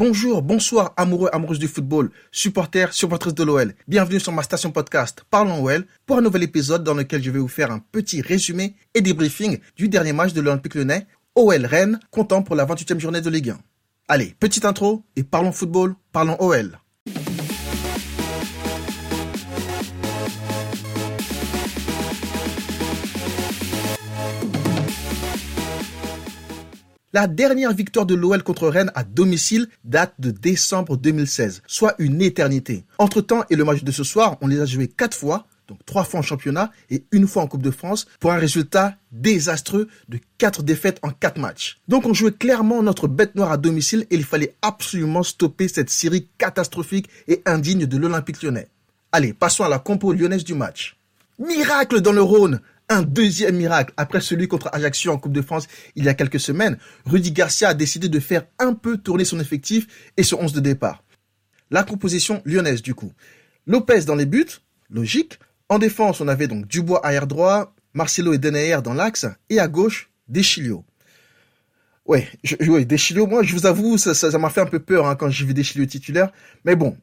Bonjour, bonsoir, amoureux, amoureuses du football, supporters, supportrices de l'OL. Bienvenue sur ma station podcast Parlons OL pour un nouvel épisode dans lequel je vais vous faire un petit résumé et débriefing du dernier match de l'Olympique Lyonnais, OL Rennes, comptant pour la 28e journée de Ligue 1. Allez, petite intro et parlons football, parlons OL. La dernière victoire de l'OL contre Rennes à domicile date de décembre 2016, soit une éternité. Entre-temps et le match de ce soir, on les a joués quatre fois, donc trois fois en championnat et une fois en Coupe de France, pour un résultat désastreux de quatre défaites en quatre matchs. Donc on jouait clairement notre bête noire à domicile et il fallait absolument stopper cette série catastrophique et indigne de l'Olympique lyonnais. Allez, passons à la compo lyonnaise du match. Miracle dans le Rhône un deuxième miracle. Après celui contre Ajaccio en Coupe de France il y a quelques semaines, Rudy Garcia a décidé de faire un peu tourner son effectif et son 11 de départ. La composition lyonnaise du coup. Lopez dans les buts, logique. En défense, on avait donc Dubois arrière droit, Marcelo et Denayer dans l'axe, et à gauche, Deschilio. Ouais, ouais, Deschilio, moi je vous avoue, ça m'a fait un peu peur hein, quand j'ai vu Deschilio titulaire. Mais bon,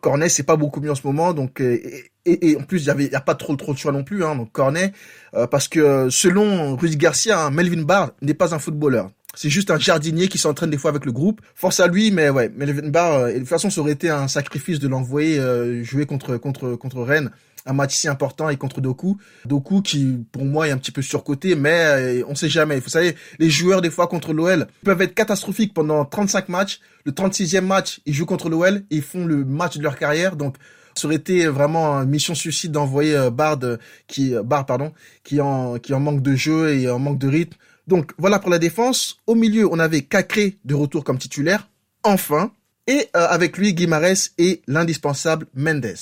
Cornet, c'est pas beaucoup mieux en ce moment, donc euh, et, en plus il y avait y a pas trop trop de choix non plus, hein, donc Cornet, euh, parce que selon Rudy Garcia, hein, Melvin Barr n'est pas un footballeur. C'est juste un jardinier qui s'entraîne des fois avec le groupe. Force à lui, mais ouais, Melvin Barr, euh, de toute façon, ça aurait été un sacrifice de l'envoyer jouer contre contre contre Rennes un match si important et contre Doku. Doku qui, pour moi, est un petit peu surcoté, mais euh, on sait jamais. Vous savez, les joueurs, des fois, contre l'OL, peuvent être catastrophiques pendant 35 matchs. Le 36e match, ils jouent contre l'OL et ils font le match de leur carrière. Donc, ça aurait été vraiment une mission suicide d'envoyer euh, Bard, qui, euh, Bard, pardon, qui en, qui en manque de jeu et en manque de rythme. Donc, voilà pour la défense. Au milieu, on avait Cacré de retour comme titulaire. Enfin. Et avec lui, Guimarès et l'indispensable Mendes.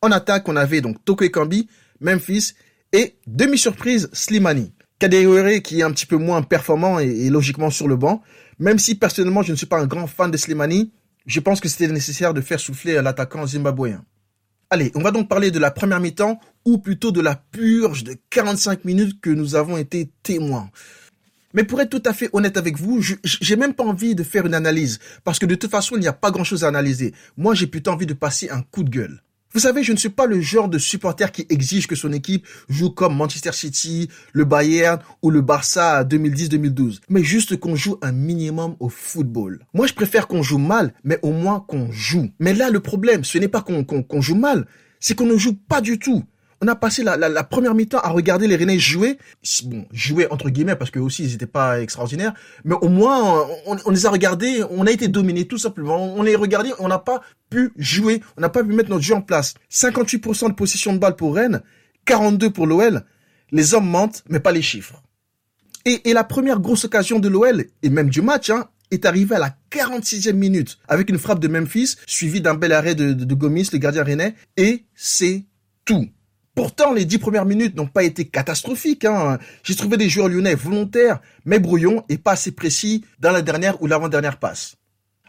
En attaque, on avait donc Toko Ekambi, Memphis et demi-surprise Slimani. Kadewere qui est un petit peu moins performant et, logiquement sur le banc. Même si personnellement je ne suis pas un grand fan de Slimani, je pense que c'était nécessaire de faire souffler l'attaquant zimbabwéen. Allez, on va donc parler de la première mi-temps ou plutôt de la purge de 45 minutes que nous avons été témoins. Mais pour être tout à fait honnête avec vous, j'ai même pas envie de faire une analyse parce que de toute façon, il n'y a pas grand-chose à analyser. Moi, j'ai plutôt envie de passer un coup de gueule. Vous savez, je ne suis pas le genre de supporter qui exige que son équipe joue comme Manchester City, le Bayern ou le Barça 2010-2012, mais juste qu'on joue un minimum au football. Moi, je préfère qu'on joue mal, mais au moins qu'on joue. Mais là, le problème, ce n'est pas qu'on joue mal, c'est qu'on ne joue pas du tout on a passé la, première mi-temps à regarder les Rennais jouer. Bon, jouer entre guillemets parce que aussi ils n'étaient pas extraordinaires, mais au moins on, les a regardés, on a été dominés tout simplement. On les regardait, on n'a pas pu jouer, on n'a pas pu mettre notre jeu en place. 58% de possession de balle pour Rennes, 42 pour l'OL. Les hommes mentent, mais pas les chiffres. Et, et la première grosse occasion de l'OL et même du match, hein, est arrivée à la 46e minute avec une frappe de Memphis suivie d'un bel arrêt de, de Gomis, le gardien rennais, et c'est tout. Pourtant, les dix premières minutes n'ont pas été catastrophiques. Hein. J'ai trouvé des joueurs lyonnais volontaires, mais brouillons et pas assez précis dans la dernière ou l'avant-dernière passe.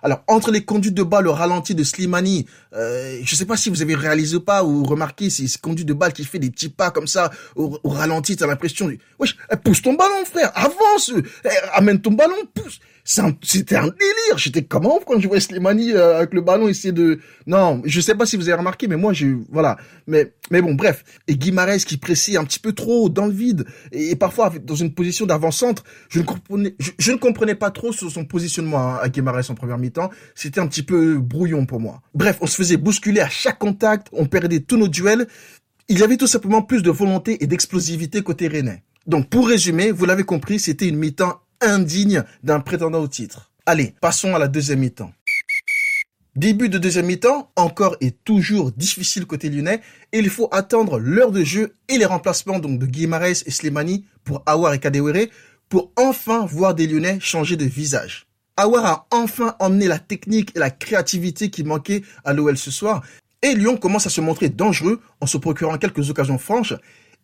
Alors, entre les conduites de balle au ralenti de Slimani, euh, je sais pas si vous avez réalisé ou pas ou remarqué ces, conduites de balle qui fait des petits pas comme ça au, au ralenti, t'as l'impression, wesh, pousse ton ballon, frère, avance, amène ton ballon, pousse c'était un délire. J'étais comment quand je vois Slimani euh, avec le ballon essayer de. Non, je sais pas si vous avez remarqué, mais moi, je voilà. Mais mais bon, bref. Et Guimarães qui pressait un petit peu trop dans le vide et, parfois dans une position d'avant-centre. Je ne comprenais je, ne comprenais pas trop sur son positionnement hein, à Guimarães en première mi-temps. C'était un petit peu brouillon pour moi. Bref, on se faisait bousculer à chaque contact. On perdait tous nos duels. Il y avait tout simplement plus de volonté et d'explosivité côté rennais. Donc pour résumer, vous l'avez compris, c'était une mi-temps indigne d'un prétendant au titre. Allez, passons à la deuxième mi-temps. Début de deuxième mi-temps, encore et toujours difficile côté lyonnais, et il faut attendre l'heure de jeu et les remplacements donc de Guimarães et Slimani pour Awar et Kadewere pour enfin voir des lyonnais changer de visage. Awar a enfin emmené la technique et la créativité qui manquaient à l'OL ce soir, et Lyon commence à se montrer dangereux en se procurant quelques occasions franches,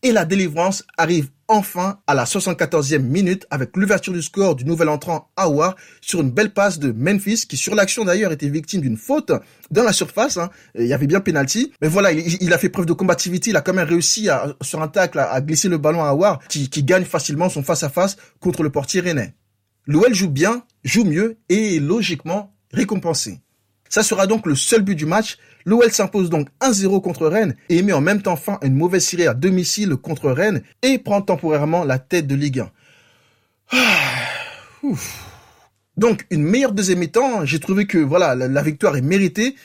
et la délivrance arrive enfin à la 74e minute avec l'ouverture du score du nouvel entrant Awa sur une belle passe de Memphis qui sur l'action d'ailleurs était victime d'une faute dans la surface. Hein. Il y avait bien penalty, mais voilà, il, a fait preuve de combativité. Il a quand même réussi à, sur un tacle à, glisser le ballon à Aouar qui, gagne facilement son face à face contre le portier rennais. L'OL joue bien, joue mieux et logiquement récompensé. Ça sera donc le seul but du match. L'OL s'impose donc 1-0 contre Rennes et met en même temps fin à une mauvaise série à domicile contre Rennes et prend temporairement la tête de Ligue 1. Ah, donc une meilleure deuxième mi-temps, j'ai trouvé que voilà la, victoire est méritée,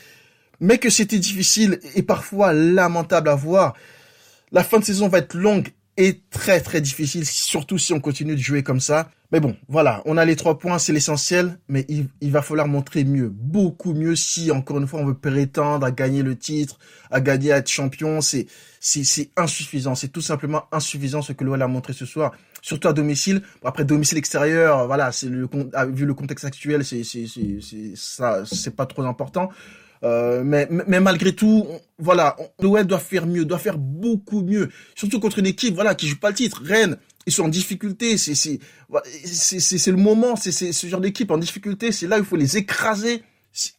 mais que c'était difficile et parfois lamentable à voir. La fin de saison va être longue et très très difficile, surtout si on continue de jouer comme ça. Mais bon, voilà, on a les trois points, c'est l'essentiel, mais il, va falloir montrer mieux, beaucoup mieux si, encore une fois, on veut prétendre à gagner le titre, à gagner, à être champion. C'est c'est insuffisant, c'est tout simplement insuffisant ce que l'OL a montré ce soir, surtout à domicile. Après domicile extérieur, voilà, c'est le ah, vu le contexte actuel, c'est ça, c'est pas trop important. Euh, mais, mais malgré tout, voilà, l'OL doit faire mieux, doit faire beaucoup mieux, surtout contre une équipe, voilà, qui joue pas le titre. Rennes, ils sont en difficulté. C'est c'est c'est le moment. C'est ce genre d'équipe en difficulté. C'est là où il faut les écraser.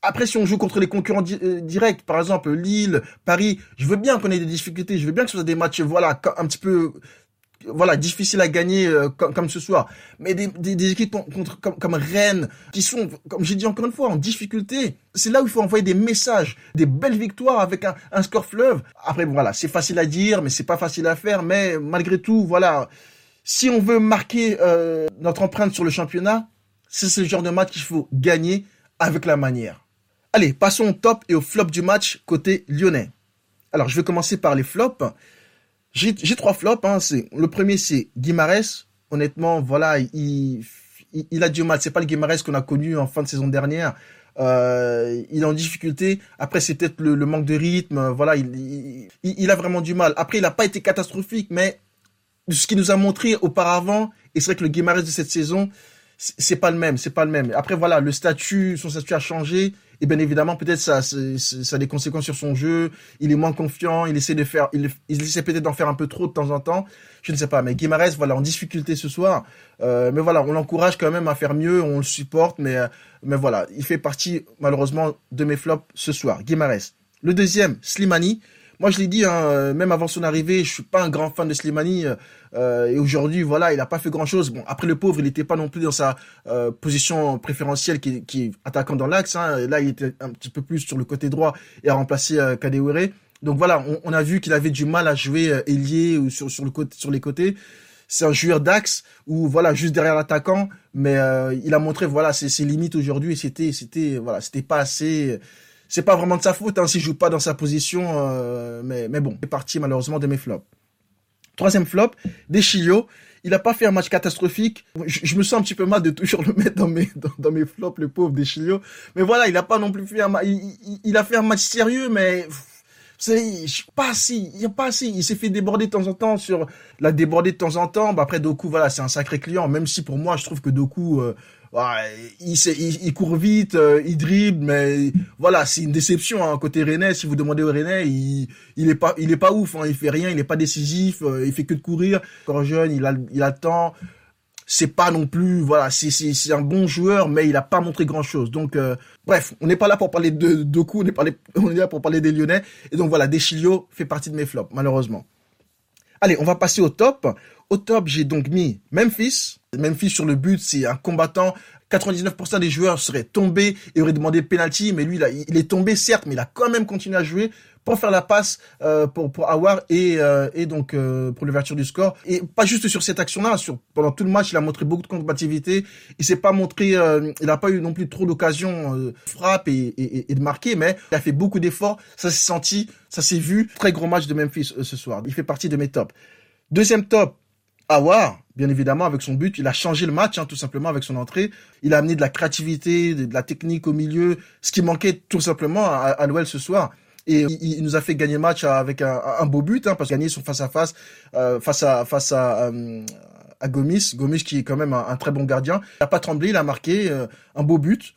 Après, si on joue contre les concurrents euh, directs, par exemple Lille, Paris, je veux bien qu'on ait des difficultés. Je veux bien que ce soit des matchs, voilà, un petit peu voilà difficile à gagner euh, comme, ce soir. Mais des, équipes contre comme, comme Rennes qui sont comme j'ai dit encore une fois en difficulté c'est là où il faut envoyer des messages des belles victoires avec un, un score fleuve. Après voilà c'est facile à dire mais c'est pas facile à faire mais malgré tout voilà si on veut marquer euh, notre empreinte sur le championnat c'est ce genre de match qu'il faut gagner avec la manière. Allez passons au top et au flop du match côté lyonnais. Alors je vais commencer par les flops j'ai trois flops. Hein. Le premier, c'est Guimarès. Honnêtement, voilà, il, il, a du mal. C'est pas le Guimarès qu'on a connu en fin de saison dernière. Euh, il est en difficulté. Après, c'est peut-être le, manque de rythme. Voilà, il, il, a vraiment du mal. Après, il n'a pas été catastrophique, mais ce qu'il nous a montré auparavant, et c'est vrai que le Guimarès de cette saison, c'est pas le même, c'est pas le même. Après voilà, le statut, son statut a changé et bien évidemment peut-être ça, ça a des conséquences sur son jeu. Il est moins confiant, il essaie de faire, il, essaie peut-être d'en faire un peu trop de temps en temps. Je ne sais pas, mais Guimarães voilà en difficulté ce soir. Euh, mais voilà, on l'encourage quand même à faire mieux, on le supporte, mais euh, mais voilà, il fait partie malheureusement de mes flops ce soir. Guimarães. Le deuxième, Slimani. Moi, je l'ai dit, hein, euh, même avant son arrivée, je suis pas un grand fan de Slimani. Euh, et aujourd'hui, voilà, il a pas fait grand-chose. Bon, après le pauvre, il n'était pas non plus dans sa euh, position préférentielle qui, qui est attaquant dans l'axe. Hein. Là, il était un petit peu plus sur le côté droit et a remplacé euh. Donc voilà, on, on a vu qu'il avait du mal à jouer euh, ailier ou sur, sur, le côté, sur les côtés c'est un joueur d'axe ou voilà juste derrière l'attaquant mais il a montré voilà ses, ses limites aujourd'hui et c'était c'était voilà c'était pas assez c'est pas vraiment de sa faute hein, s'il joue pas dans sa position, euh, mais, mais bon, c'est parti malheureusement de mes flops. Troisième flop, Deschilio. Il a pas fait un match catastrophique. Je, me sens un petit peu mal de toujours le mettre dans mes dans, mes flops, le pauvre Deschilio. Mais voilà, il a pas non plus fait un match. Il, a fait un match sérieux, mais c'est pas si, il a pas assez. Il s'est fait déborder de temps en temps sur la déborder de temps en temps. Bah après Doku, voilà, c'est un sacré client. Même si pour moi, je trouve que Doku, euh, il, il, court vite, euh, il dribble, mais voilà, c'est une déception hein, côté Rennais. Si vous demandez au Rennais, il, il est pas, il est pas ouf. Hein, il fait rien, il est pas décisif, euh, il fait que de courir. Encore jeune, il a, il attend. C'est pas non plus, voilà, c'est c'est un bon joueur, mais il a pas montré grand chose. Donc euh, bref, on n'est pas là pour parler de Doku, on est, parlé, on est là pour parler des Lyonnais. Et donc voilà, Deschilio fait partie de mes flops, malheureusement. Allez, on va passer au top. Au top, j'ai donc mis Memphis. Memphis sur le but, c'est un combattant. 99% des joueurs seraient tombés et auraient demandé penalty, mais lui, il est tombé, certes, mais il a quand même continué à jouer pour faire la passe euh, pour pour Awar et euh, et donc euh, pour l'ouverture du score. Et pas juste sur cette action-là sur pendant tout le match il a montré beaucoup de combativité. Il s'est pas montré il a pas eu non plus trop d'occasions de frappe et, et, et, de marquer mais il a fait beaucoup d'efforts. Ça s'est senti ça s'est vu. Très gros match de Memphis ce soir. Il fait partie de mes tops. Deuxième top Awar bien évidemment, avec son but, il a changé le match, hein, tout simplement, avec son entrée. Il a amené de la créativité, de, la technique au milieu, ce qui manquait tout simplement à, à l'OL ce soir. Et il, nous a fait gagner le match avec un, beau but, hein, parce qu'il a gagné son face à face, euh, face à face à, euh, à Gomis, Gomis qui est quand même un, très bon gardien. Il n'a pas tremblé, il a marqué euh, un beau but,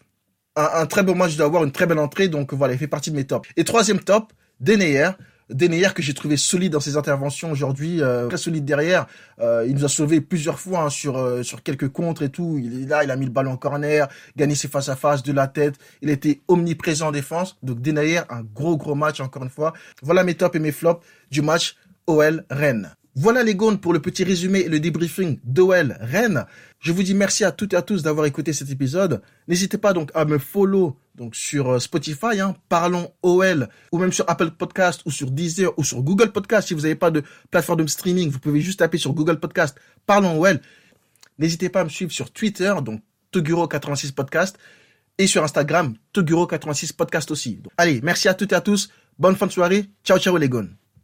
un, un très beau match d'avoir une très belle entrée, donc voilà, il fait partie de mes tops. Et troisième top, Deneyer, Deneyer que j'ai trouvé solide dans ses interventions aujourd'hui, euh, très solide derrière. Euh, il nous a sauvé plusieurs fois hein, sur euh, sur quelques contres et tout. Il est là, il a mis le ballon en corner, gagné ses face à face de la tête. Il était omniprésent en défense. Donc Deneyer, un gros gros match encore une fois. Voilà mes tops et mes flops du match OL Rennes. Voilà les gonds pour le petit résumé et le débriefing d'OL Rennes. Je vous dis merci à toutes et à tous d'avoir écouté cet épisode. N'hésitez pas donc à me follow donc sur euh, Spotify, hein, Parlons OL, ou même sur Apple Podcast, ou sur Deezer, ou sur Google Podcast. Si vous n'avez pas de plateforme de streaming, vous pouvez juste taper sur Google Podcast, Parlons OL. N'hésitez pas à me suivre sur Twitter, donc Toguro86 Podcast, et sur Instagram, Toguro86 Podcast aussi. allez, merci à toutes et à tous. Bonne fin de soirée. Ciao, ciao les gones.